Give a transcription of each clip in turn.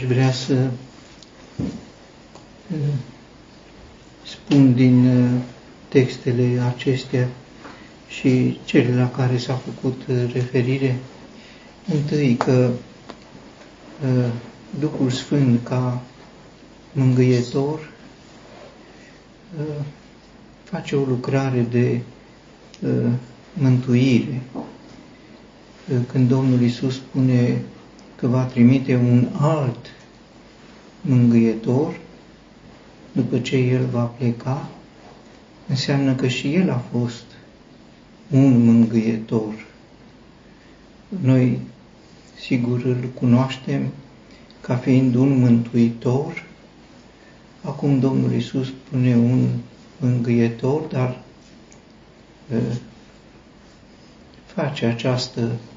Aș vrea să uh, spun din uh, textele acestea și cele la care s-a făcut uh, referire, întâi că Duhul Sfânt ca mângâietor face o lucrare de mântuire. Când Domnul Isus spune că va trimite un alt mângâietor după ce el va pleca, înseamnă că și el a fost un mângâietor. Noi, sigur, îl cunoaștem ca fiind un mântuitor. Acum Domnul Isus spune un mângâietor, dar uh, face această uh,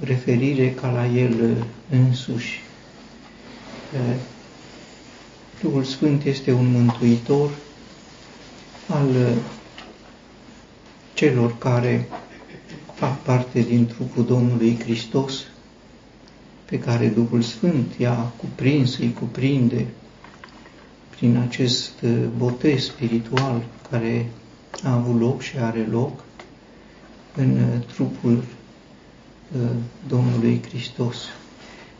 referire ca la el însuși. Duhul Sfânt este un mântuitor al celor care fac parte din trupul Domnului Hristos, pe care Duhul Sfânt i-a cuprins, îi cuprinde prin acest botez spiritual care a avut loc și are loc în trupul Uh, Domnului Hristos.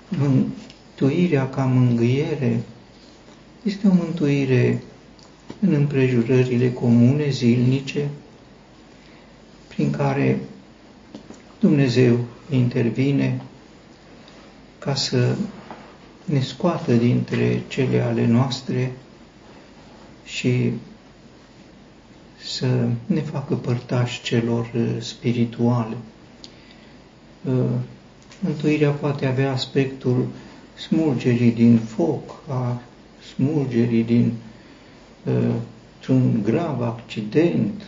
Mântuirea ca mângâiere este o mântuire în împrejurările comune, zilnice, prin care Dumnezeu intervine ca să ne scoată dintre cele ale noastre și să ne facă părtași celor uh, spirituale. Mântuirea poate avea aspectul smulgerii din foc, a smulgerii din un grav accident,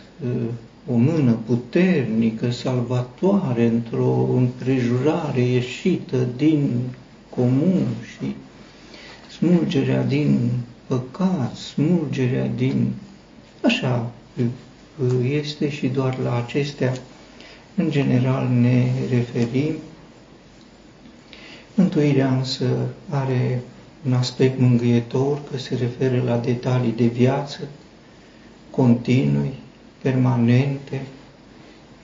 o mână puternică, salvatoare, într-o împrejurare ieșită din comun și smulgerea din păcat, smulgerea din... Așa este și doar la acestea în general ne referim. Mântuirea însă are un aspect mângâietor, că se referă la detalii de viață, continui, permanente.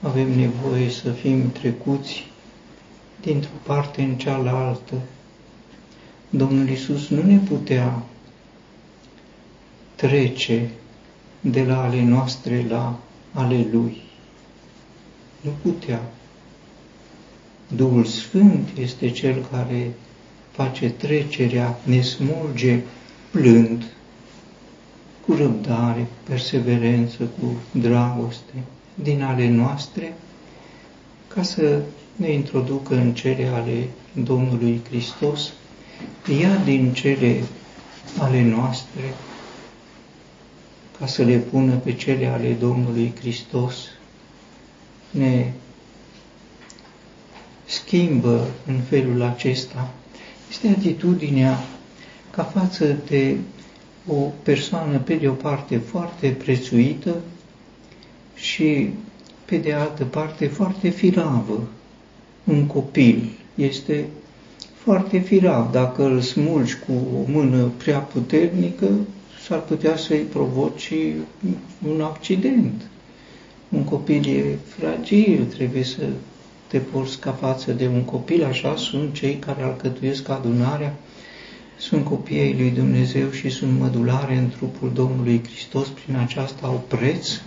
Avem nevoie să fim trecuți dintr-o parte în cealaltă. Domnul Isus nu ne putea trece de la ale noastre la ale Lui. Nu putea. Duhul Sfânt este Cel care face trecerea, ne smulge plând, cu răbdare, perseverență, cu dragoste din ale noastre, ca să ne introducă în cele ale Domnului Hristos, ia din cele ale noastre, ca să le pună pe cele ale Domnului Hristos, ne schimbă în felul acesta este atitudinea ca față de o persoană, pe de o parte, foarte prețuită și, pe de altă parte, foarte firavă. Un copil este foarte firav. Dacă îl smulgi cu o mână prea puternică, s-ar putea să-i provoci un accident. Un copil e fragil, trebuie să te porți ca față de un copil, așa sunt cei care alcătuiesc adunarea, sunt copiii lui Dumnezeu și sunt mădulare în trupul Domnului Hristos, prin aceasta au preț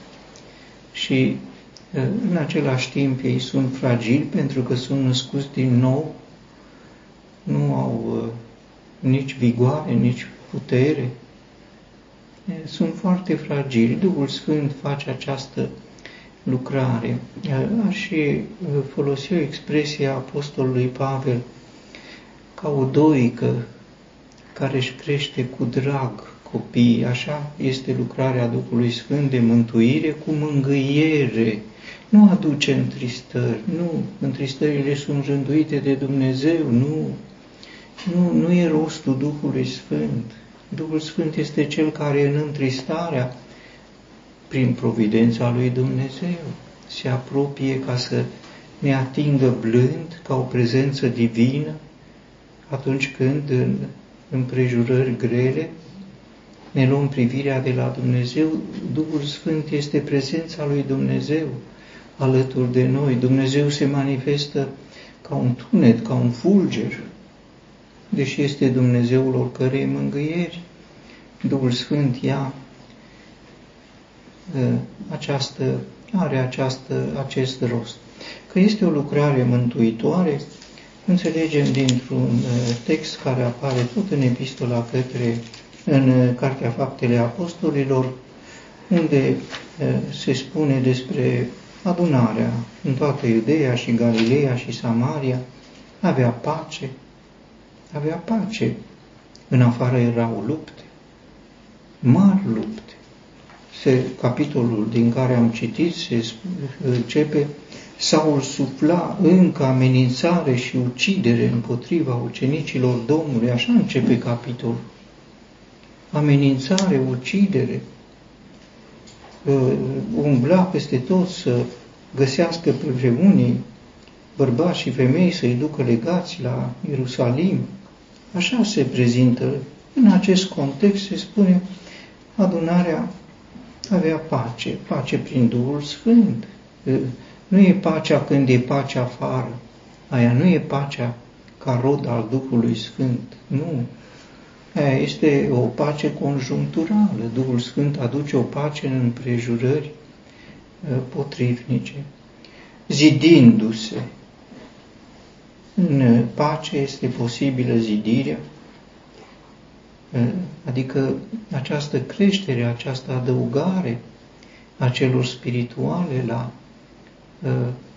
și în același timp ei sunt fragili pentru că sunt născuți din nou, nu au nici vigoare, nici putere, sunt foarte fragili. Duhul Sfânt face această lucrare. Aș și uh, folosi o expresie a Apostolului Pavel ca o doică care își crește cu drag copiii. Așa este lucrarea Duhului Sfânt de mântuire cu mângâiere. Nu aduce întristări, nu, întristările sunt rânduite de Dumnezeu, nu, nu, nu e rostul Duhului Sfânt. Duhul Sfânt este Cel care în întristarea prin providența lui Dumnezeu, se apropie ca să ne atingă blând ca o prezență divină atunci când în împrejurări grele ne luăm privirea de la Dumnezeu, Duhul Sfânt este prezența lui Dumnezeu alături de noi. Dumnezeu se manifestă ca un tunet, ca un fulger, deși este Dumnezeul oricărei mângâieri. Duhul Sfânt ia ă, această, are această, acest rost. Că este o lucrare mântuitoare, înțelegem dintr-un ă, text care apare tot în epistola către, în ă, Cartea Faptele Apostolilor, unde se spune despre adunarea în toată Iudeea și Galileea și Samaria, avea pace, avea pace. În afară erau lupte, mari lupte. Se, capitolul din care am citit se începe Saul sufla încă amenințare și ucidere împotriva ucenicilor Domnului. Așa începe capitolul. Amenințare, ucidere, umbla peste tot să găsească pe unii bărbați și femei să-i ducă legați la Ierusalim. Așa se prezintă. În acest context se spune adunarea avea pace, pace prin Duhul Sfânt. Nu e pacea când e pace afară. Aia nu e pacea ca rod al Duhului Sfânt. Nu. Aia este o pace conjuncturală. Duhul Sfânt aduce o pace în împrejurări uh, potrivnice, zidindu-se. În pace este posibilă zidirea, uh, adică această creștere, această adăugare a celor spirituale la uh,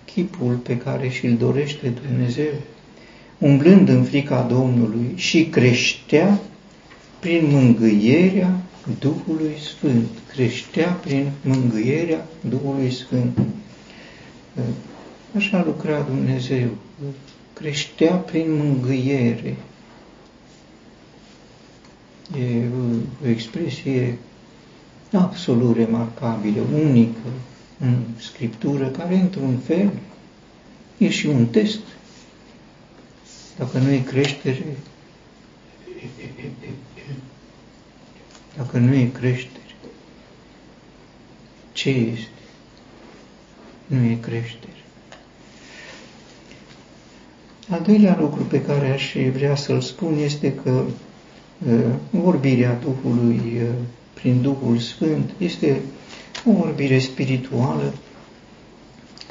chipul pe care și-l dorește Dumnezeu, umblând în frica Domnului și creștea prin mângâierea Duhului Sfânt. Creștea prin mângâierea Duhului Sfânt. Așa lucra Dumnezeu. Creștea prin mângâiere. E o expresie absolut remarcabilă, unică în Scriptură, care, într-un fel, e și un test. Dacă nu e creștere, dacă nu e creștere, ce este? Nu e creștere. Al doilea lucru pe care aș vrea să-l spun este că uh, vorbirea Duhului uh, prin Duhul Sfânt este o vorbire spirituală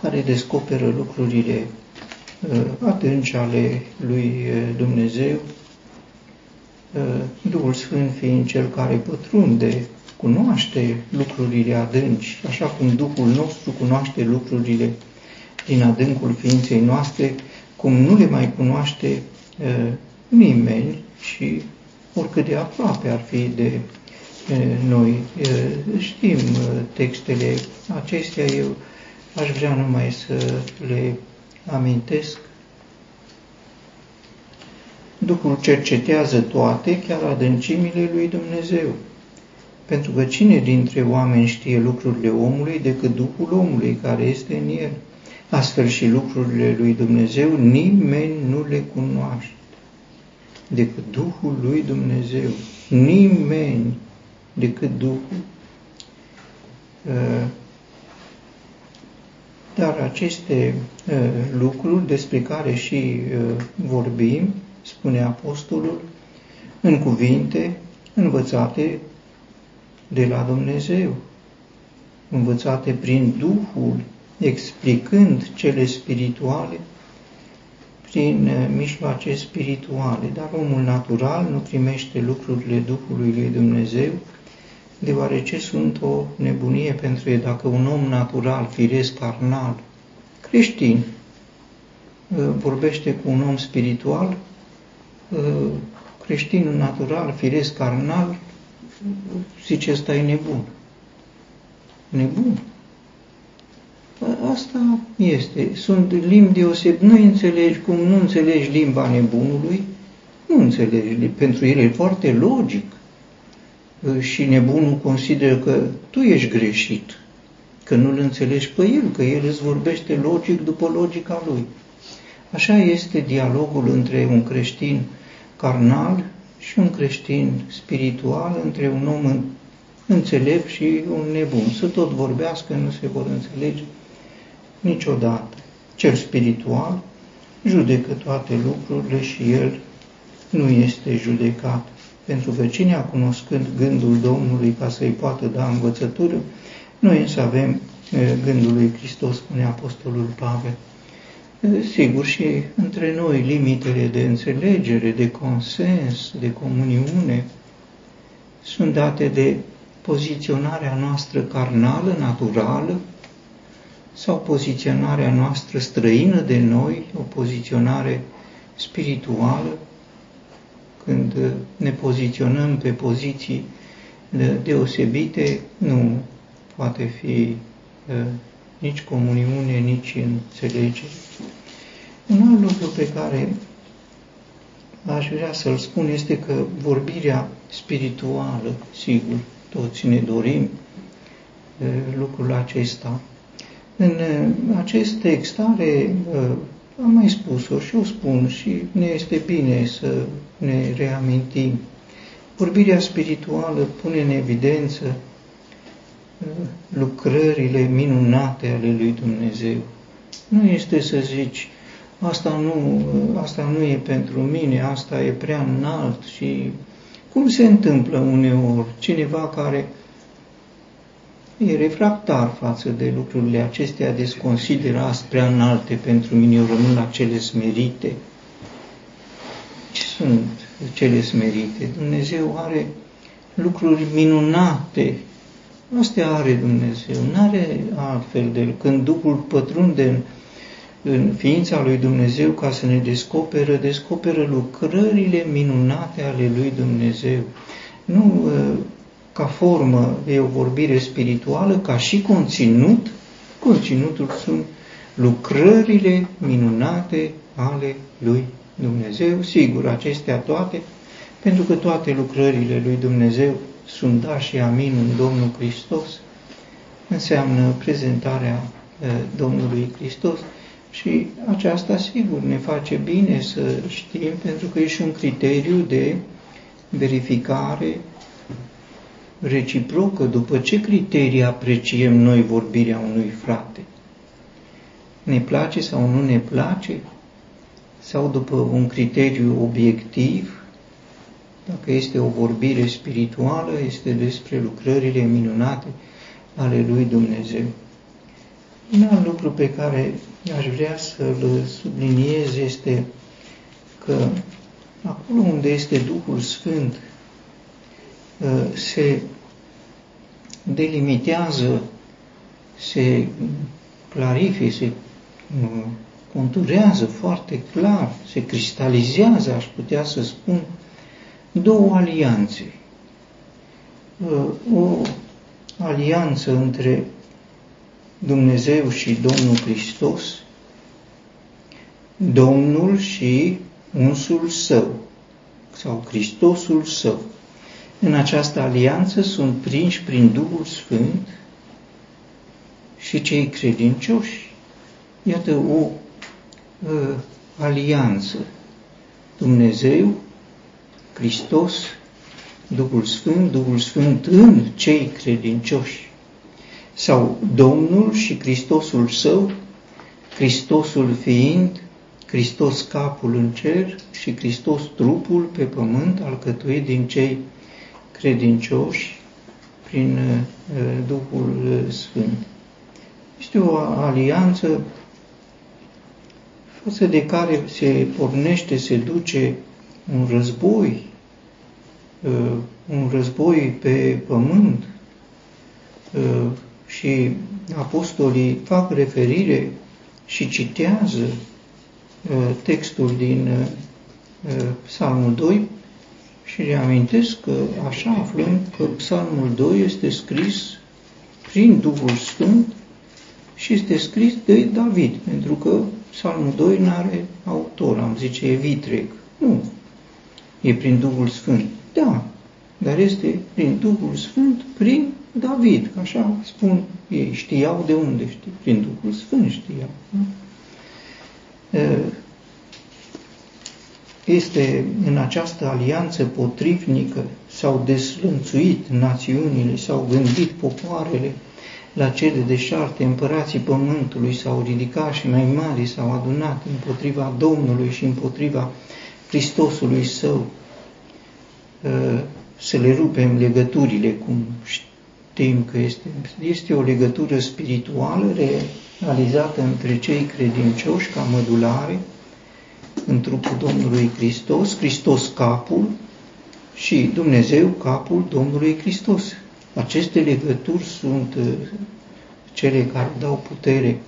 care descoperă lucrurile uh, adânci ale lui Dumnezeu. Uh, Duhul Sfânt fiind cel care pătrunde, cunoaște lucrurile adânci, așa cum Duhul nostru cunoaște lucrurile din adâncul ființei noastre, cum nu le mai cunoaște uh, nimeni și oricât de aproape ar fi de uh, noi. Uh, știm uh, textele acestea, eu aș vrea numai să le amintesc Duhul cercetează toate, chiar adâncimile lui Dumnezeu. Pentru că cine dintre oameni știe lucrurile omului decât Duhul omului care este în el? Astfel și lucrurile lui Dumnezeu nimeni nu le cunoaște decât Duhul lui Dumnezeu. Nimeni decât Duhul. Uh, dar aceste uh, lucruri despre care și uh, vorbim, spune apostolul, în cuvinte învățate de la Dumnezeu, învățate prin Duhul, explicând cele spirituale prin eh, mijloace spirituale, dar omul natural nu primește lucrurile Duhului lui Dumnezeu, deoarece sunt o nebunie pentru el. Dacă un om natural, firesc, carnal, creștin, eh, vorbește cu un om spiritual, Uh, creștinul natural, firesc, carnal, zice, ăsta e nebun. Nebun. Asta este. Sunt limbi deoseb. Nu înțelegi cum nu înțelegi limba nebunului, nu înțelegi. Pentru el e foarte logic. Uh, și nebunul consideră că tu ești greșit, că nu-l înțelegi pe el, că el îți vorbește logic după logica lui. Așa este dialogul între un creștin carnal și un creștin spiritual, între un om înțelept și un nebun. Să tot vorbească, nu se vor înțelege niciodată. Cel spiritual judecă toate lucrurile și el nu este judecat. Pentru că cine a cunoscând gândul Domnului ca să-i poată da învățătură, noi însă avem gândul lui Hristos, spune Apostolul Pavel. Sigur, și între noi limitele de înțelegere, de consens, de comuniune, sunt date de poziționarea noastră carnală, naturală, sau poziționarea noastră străină de noi, o poziționare spirituală, când ne poziționăm pe poziții deosebite, nu poate fi nici comuniune, nici înțelegere. Un alt lucru pe care aș vrea să-l spun este că vorbirea spirituală, sigur, toți ne dorim lucrul acesta. În acest text are, am mai spus-o și o spun și ne este bine să ne reamintim. Vorbirea spirituală pune în evidență lucrările minunate ale lui Dumnezeu. Nu este să zici, asta nu, asta nu e pentru mine, asta e prea înalt și cum se întâmplă uneori cineva care e refractar față de lucrurile acestea, desconsideră astea prea înalte pentru mine, eu rămân la cele smerite. Ce sunt cele smerite? Dumnezeu are lucruri minunate Astea are Dumnezeu, nu are altfel de când Duhul pătrunde în, în ființa lui Dumnezeu ca să ne descoperă, descoperă lucrările minunate ale lui Dumnezeu. Nu ă, ca formă de o vorbire spirituală, ca și conținut, conținutul sunt lucrările minunate ale lui Dumnezeu. Sigur, acestea toate, pentru că toate lucrările lui Dumnezeu sunt da și amin în Domnul Hristos, înseamnă prezentarea Domnului Hristos și aceasta, sigur, ne face bine să știm, pentru că e și un criteriu de verificare reciprocă. După ce criterii apreciem noi vorbirea unui frate? Ne place sau nu ne place? Sau după un criteriu obiectiv, dacă este o vorbire spirituală, este despre lucrările minunate ale lui Dumnezeu. Un alt lucru pe care aș vrea să-l subliniez este că acolo unde este Duhul Sfânt ă, se delimitează, se clarifică, se ă, conturează foarte clar, se cristalizează, aș putea să spun, două alianțe. Uh, o alianță între Dumnezeu și Domnul Hristos, Domnul și unsul său, sau Hristosul său. În această alianță sunt prinși prin Duhul Sfânt și cei credincioși. Iată o uh, alianță. Dumnezeu Hristos, Duhul Sfânt, Duhul Sfânt în cei credincioși, sau Domnul și Hristosul Său, Hristosul fiind, Hristos capul în cer și Hristos trupul pe pământ alcătuit din cei credincioși prin uh, Duhul Sfânt. Este o alianță față de care se pornește, se duce un război, uh, un război pe pământ uh, și apostolii fac referire și citează uh, textul din Psalmul 2 și reamintesc că așa aflăm că Psalmul 2 este scris prin Duhul Sfânt și este scris de David, pentru că Psalmul 2 nu are autor, am zice, e vitreg. Nu, E prin Duhul Sfânt. Da, dar este prin Duhul Sfânt, prin David. Așa spun ei. Știau de unde știu. Prin Duhul Sfânt știau. Da? Este în această alianță potrivnică, s-au deslănțuit națiunile, s-au gândit popoarele la cele deșarte, împărații pământului s-au ridicat și mai mari s-au adunat împotriva Domnului și împotriva Hristosului Său, ă, să le rupem legăturile, cum știm că este. Este o legătură spirituală realizată între cei credincioși ca mădulare, în trupul Domnului Hristos, Hristos capul și Dumnezeu capul Domnului Hristos. Aceste legături sunt uh, cele care dau putere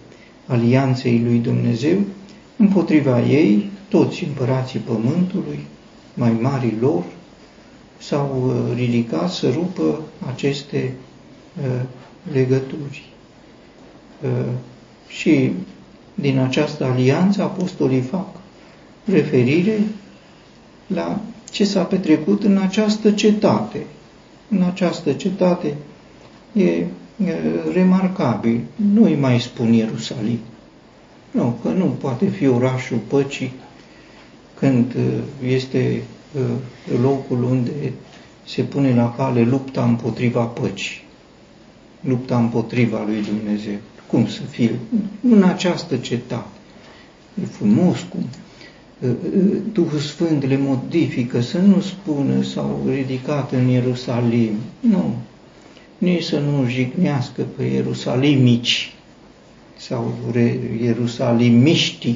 alianței lui Dumnezeu, împotriva ei toți împărații pământului, mai mari lor, s-au uh, ridicat să rupă aceste uh, legături. Și din această alianță apostolii fac referire la ce s-a petrecut în această cetate. În această cetate e remarcabil. Nu îi mai spun Ierusalim. Nu, că nu poate fi orașul păcii când este locul unde se pune la cale lupta împotriva păcii, lupta împotriva lui Dumnezeu. Cum să fie? În această cetate. E frumos cum Duhul Sfânt le modifică, să nu spună s-au ridicat în Ierusalim. Nu. Nici să nu jignească pe ierusalimici sau ierusalimiști,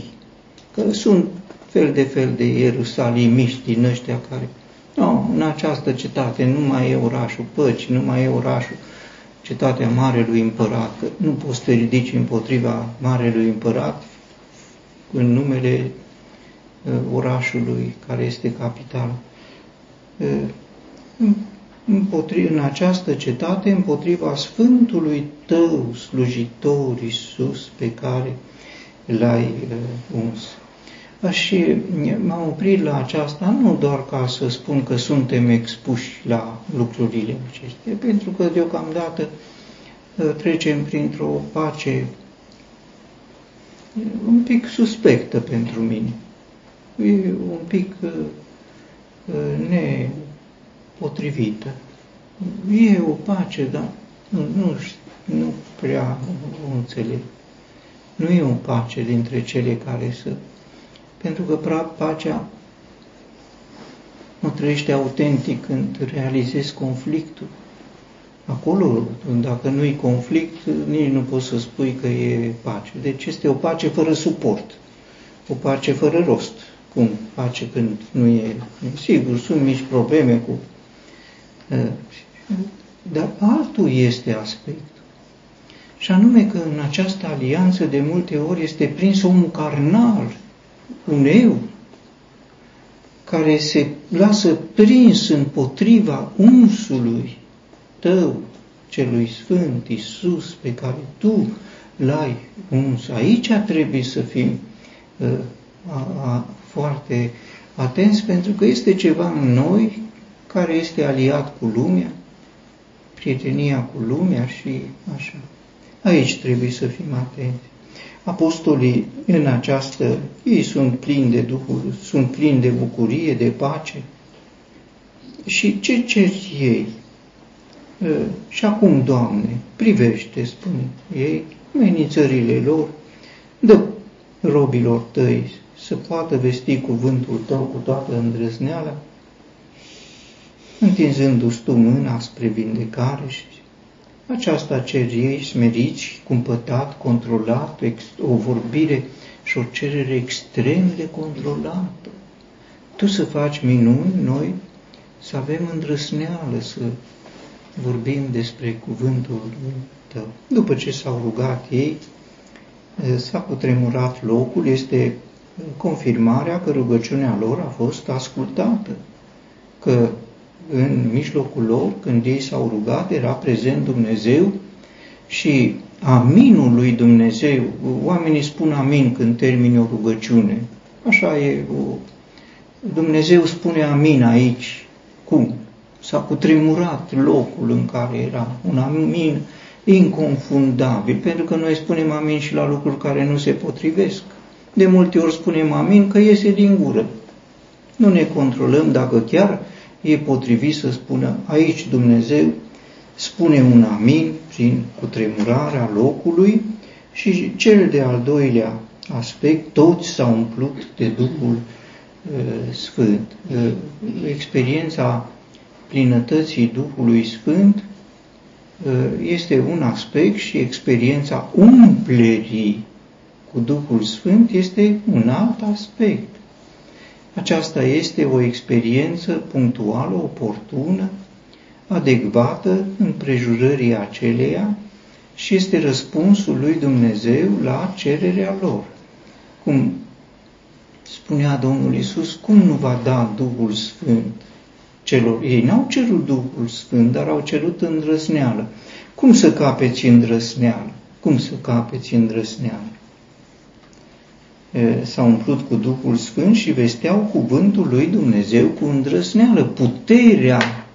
că sunt fel de fel de ierusalimiști din ăștia care... Nu, în această cetate nu mai e orașul păcii, nu mai e orașul cetatea Marelui Împărat, că nu poți să te ridici împotriva Marelui Împărat în numele Uh, orașului care este capital. Uh, în această cetate, împotriva Sfântului tău, slujitor Iisus, pe care l-ai uh, uns. Și m-am oprit la aceasta nu doar ca să spun că suntem expuși la lucrurile acestea, pentru că deocamdată trecem printr-o pace un pic suspectă pentru mine e un pic uh, uh, nepotrivită. E o pace, dar nu, nu, nu prea o înțeleg. Nu e o pace dintre cele care să... Pentru că pacea nu trăiește autentic când realizezi conflictul. Acolo, dacă nu-i conflict, nici nu poți să spui că e pace. Deci este o pace fără suport, o pace fără rost cum face când nu e. Sigur, sunt mici probleme cu... Dar altul este aspectul. Și anume că în această alianță de multe ori este prins omul carnal, un eu, care se lasă prins împotriva unsului tău, celui Sfânt Iisus, pe care tu l-ai uns. Aici trebuie să fim a, a, foarte atenți pentru că este ceva în noi care este aliat cu lumea, prietenia cu lumea și așa. Aici trebuie să fim atenți. Apostolii în această, ei sunt plini de Duhul, sunt plini de bucurie, de pace. Și ce cer ei? Ă, și acum, Doamne, privește, spune ei, amenințările lor, dă robilor tăi să poată vesti cuvântul tău cu toată îndrăzneala, întinzându-ți tu mâna spre vindecare și aceasta cer ei smeriți, cumpătat, controlat, o vorbire și o cerere extrem de controlată. Tu să faci minuni, noi să avem îndrăsneală să vorbim despre cuvântul tău. După ce s-au rugat ei, s-a cutremurat locul, este confirmarea că rugăciunea lor a fost ascultată, că în mijlocul lor, când ei s-au rugat, era prezent Dumnezeu și aminul lui Dumnezeu, oamenii spun amin când termine o rugăciune. Așa e, o... Dumnezeu spune amin aici. Cum? S-a cutremurat locul în care era un amin inconfundabil, pentru că noi spunem amin și la lucruri care nu se potrivesc. De multe ori spunem amin că iese din gură. Nu ne controlăm dacă chiar e potrivit să spună aici Dumnezeu spune un amin prin cutremurarea locului și cel de al doilea aspect, toți s-au umplut de Duhul uh, Sfânt. Uh, experiența plinătății Duhului Sfânt uh, este un aspect și experiența umplerii cu Duhul Sfânt este un alt aspect. Aceasta este o experiență punctuală, oportună, adecvată în prejurării aceleia și este răspunsul lui Dumnezeu la cererea lor. Cum spunea Domnul Isus, cum nu va da Duhul Sfânt celor? Ei n-au cerut Duhul Sfânt, dar au cerut îndrăsneală. Cum să capeți îndrăsneală? Cum să capeți îndrăsneală? S-au umplut cu Duhul Sfânt și vesteau cuvântul lui Dumnezeu cu îndrăsneală, puterea,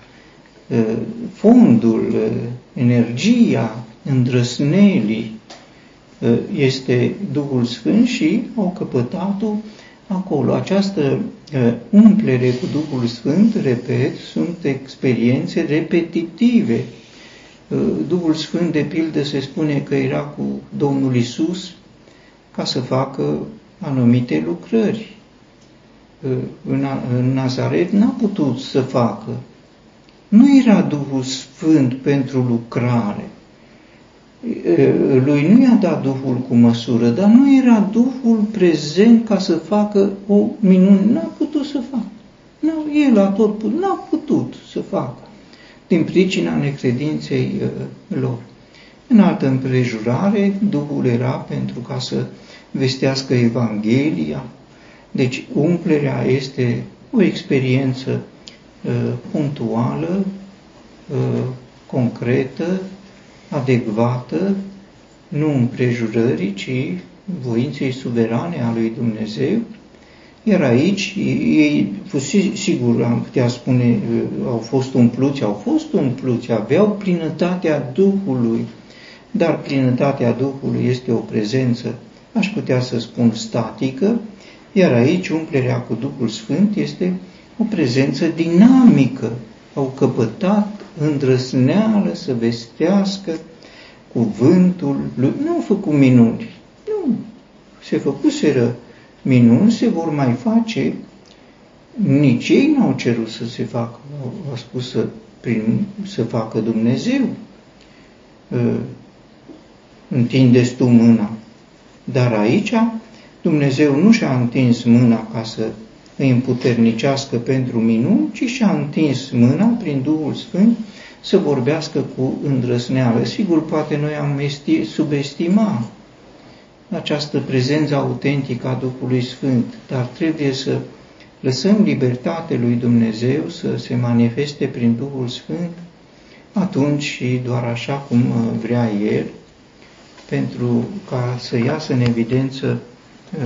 fondul, energia îndrăsnelii este Duhul Sfânt și au căpătat-o acolo. Această umplere cu Duhul Sfânt, repet, sunt experiențe repetitive. Duhul Sfânt, de pildă, se spune că era cu Domnul Isus ca să facă anumite lucrări. În Nazaret n-a putut să facă. Nu era Duhul Sfânt pentru lucrare lui nu i-a dat Duhul cu măsură, dar nu era Duhul prezent ca să facă o minune. N-a putut să facă. Nu, el a tot putut, n-a putut să facă din pricina necredinței uh, lor. În altă împrejurare, Duhul era pentru ca să vestească Evanghelia. Deci umplerea este o experiență uh, punctuală, uh, concretă, adecvată, nu împrejurării, ci voinței suverane a lui Dumnezeu. Iar aici, ei, sigur, am putea spune, au fost umpluți, au fost umpluți, aveau plinătatea Duhului, dar plinătatea Duhului este o prezență, aș putea să spun, statică, iar aici umplerea cu Duhul Sfânt este o prezență dinamică. Au căpătat îndrăsneală să vestească cuvântul lui. Nu au făcut minuni. Nu. Se făcuseră minuni, se vor mai face. Nici ei n-au cerut să se facă. Au spus să, prin, să facă Dumnezeu. Ă, întindeți tu mâna. Dar aici Dumnezeu nu și-a întins mâna ca să îi împuternicească pentru minuni, ci și-a întins mâna prin Duhul Sfânt să vorbească cu îndrăsneală. Sigur, poate noi am subestima această prezență autentică a Duhului Sfânt, dar trebuie să lăsăm libertate lui Dumnezeu să se manifeste prin Duhul Sfânt atunci și doar așa cum vrea El, pentru ca să iasă în evidență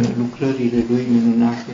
uh, lucrările Lui minunate.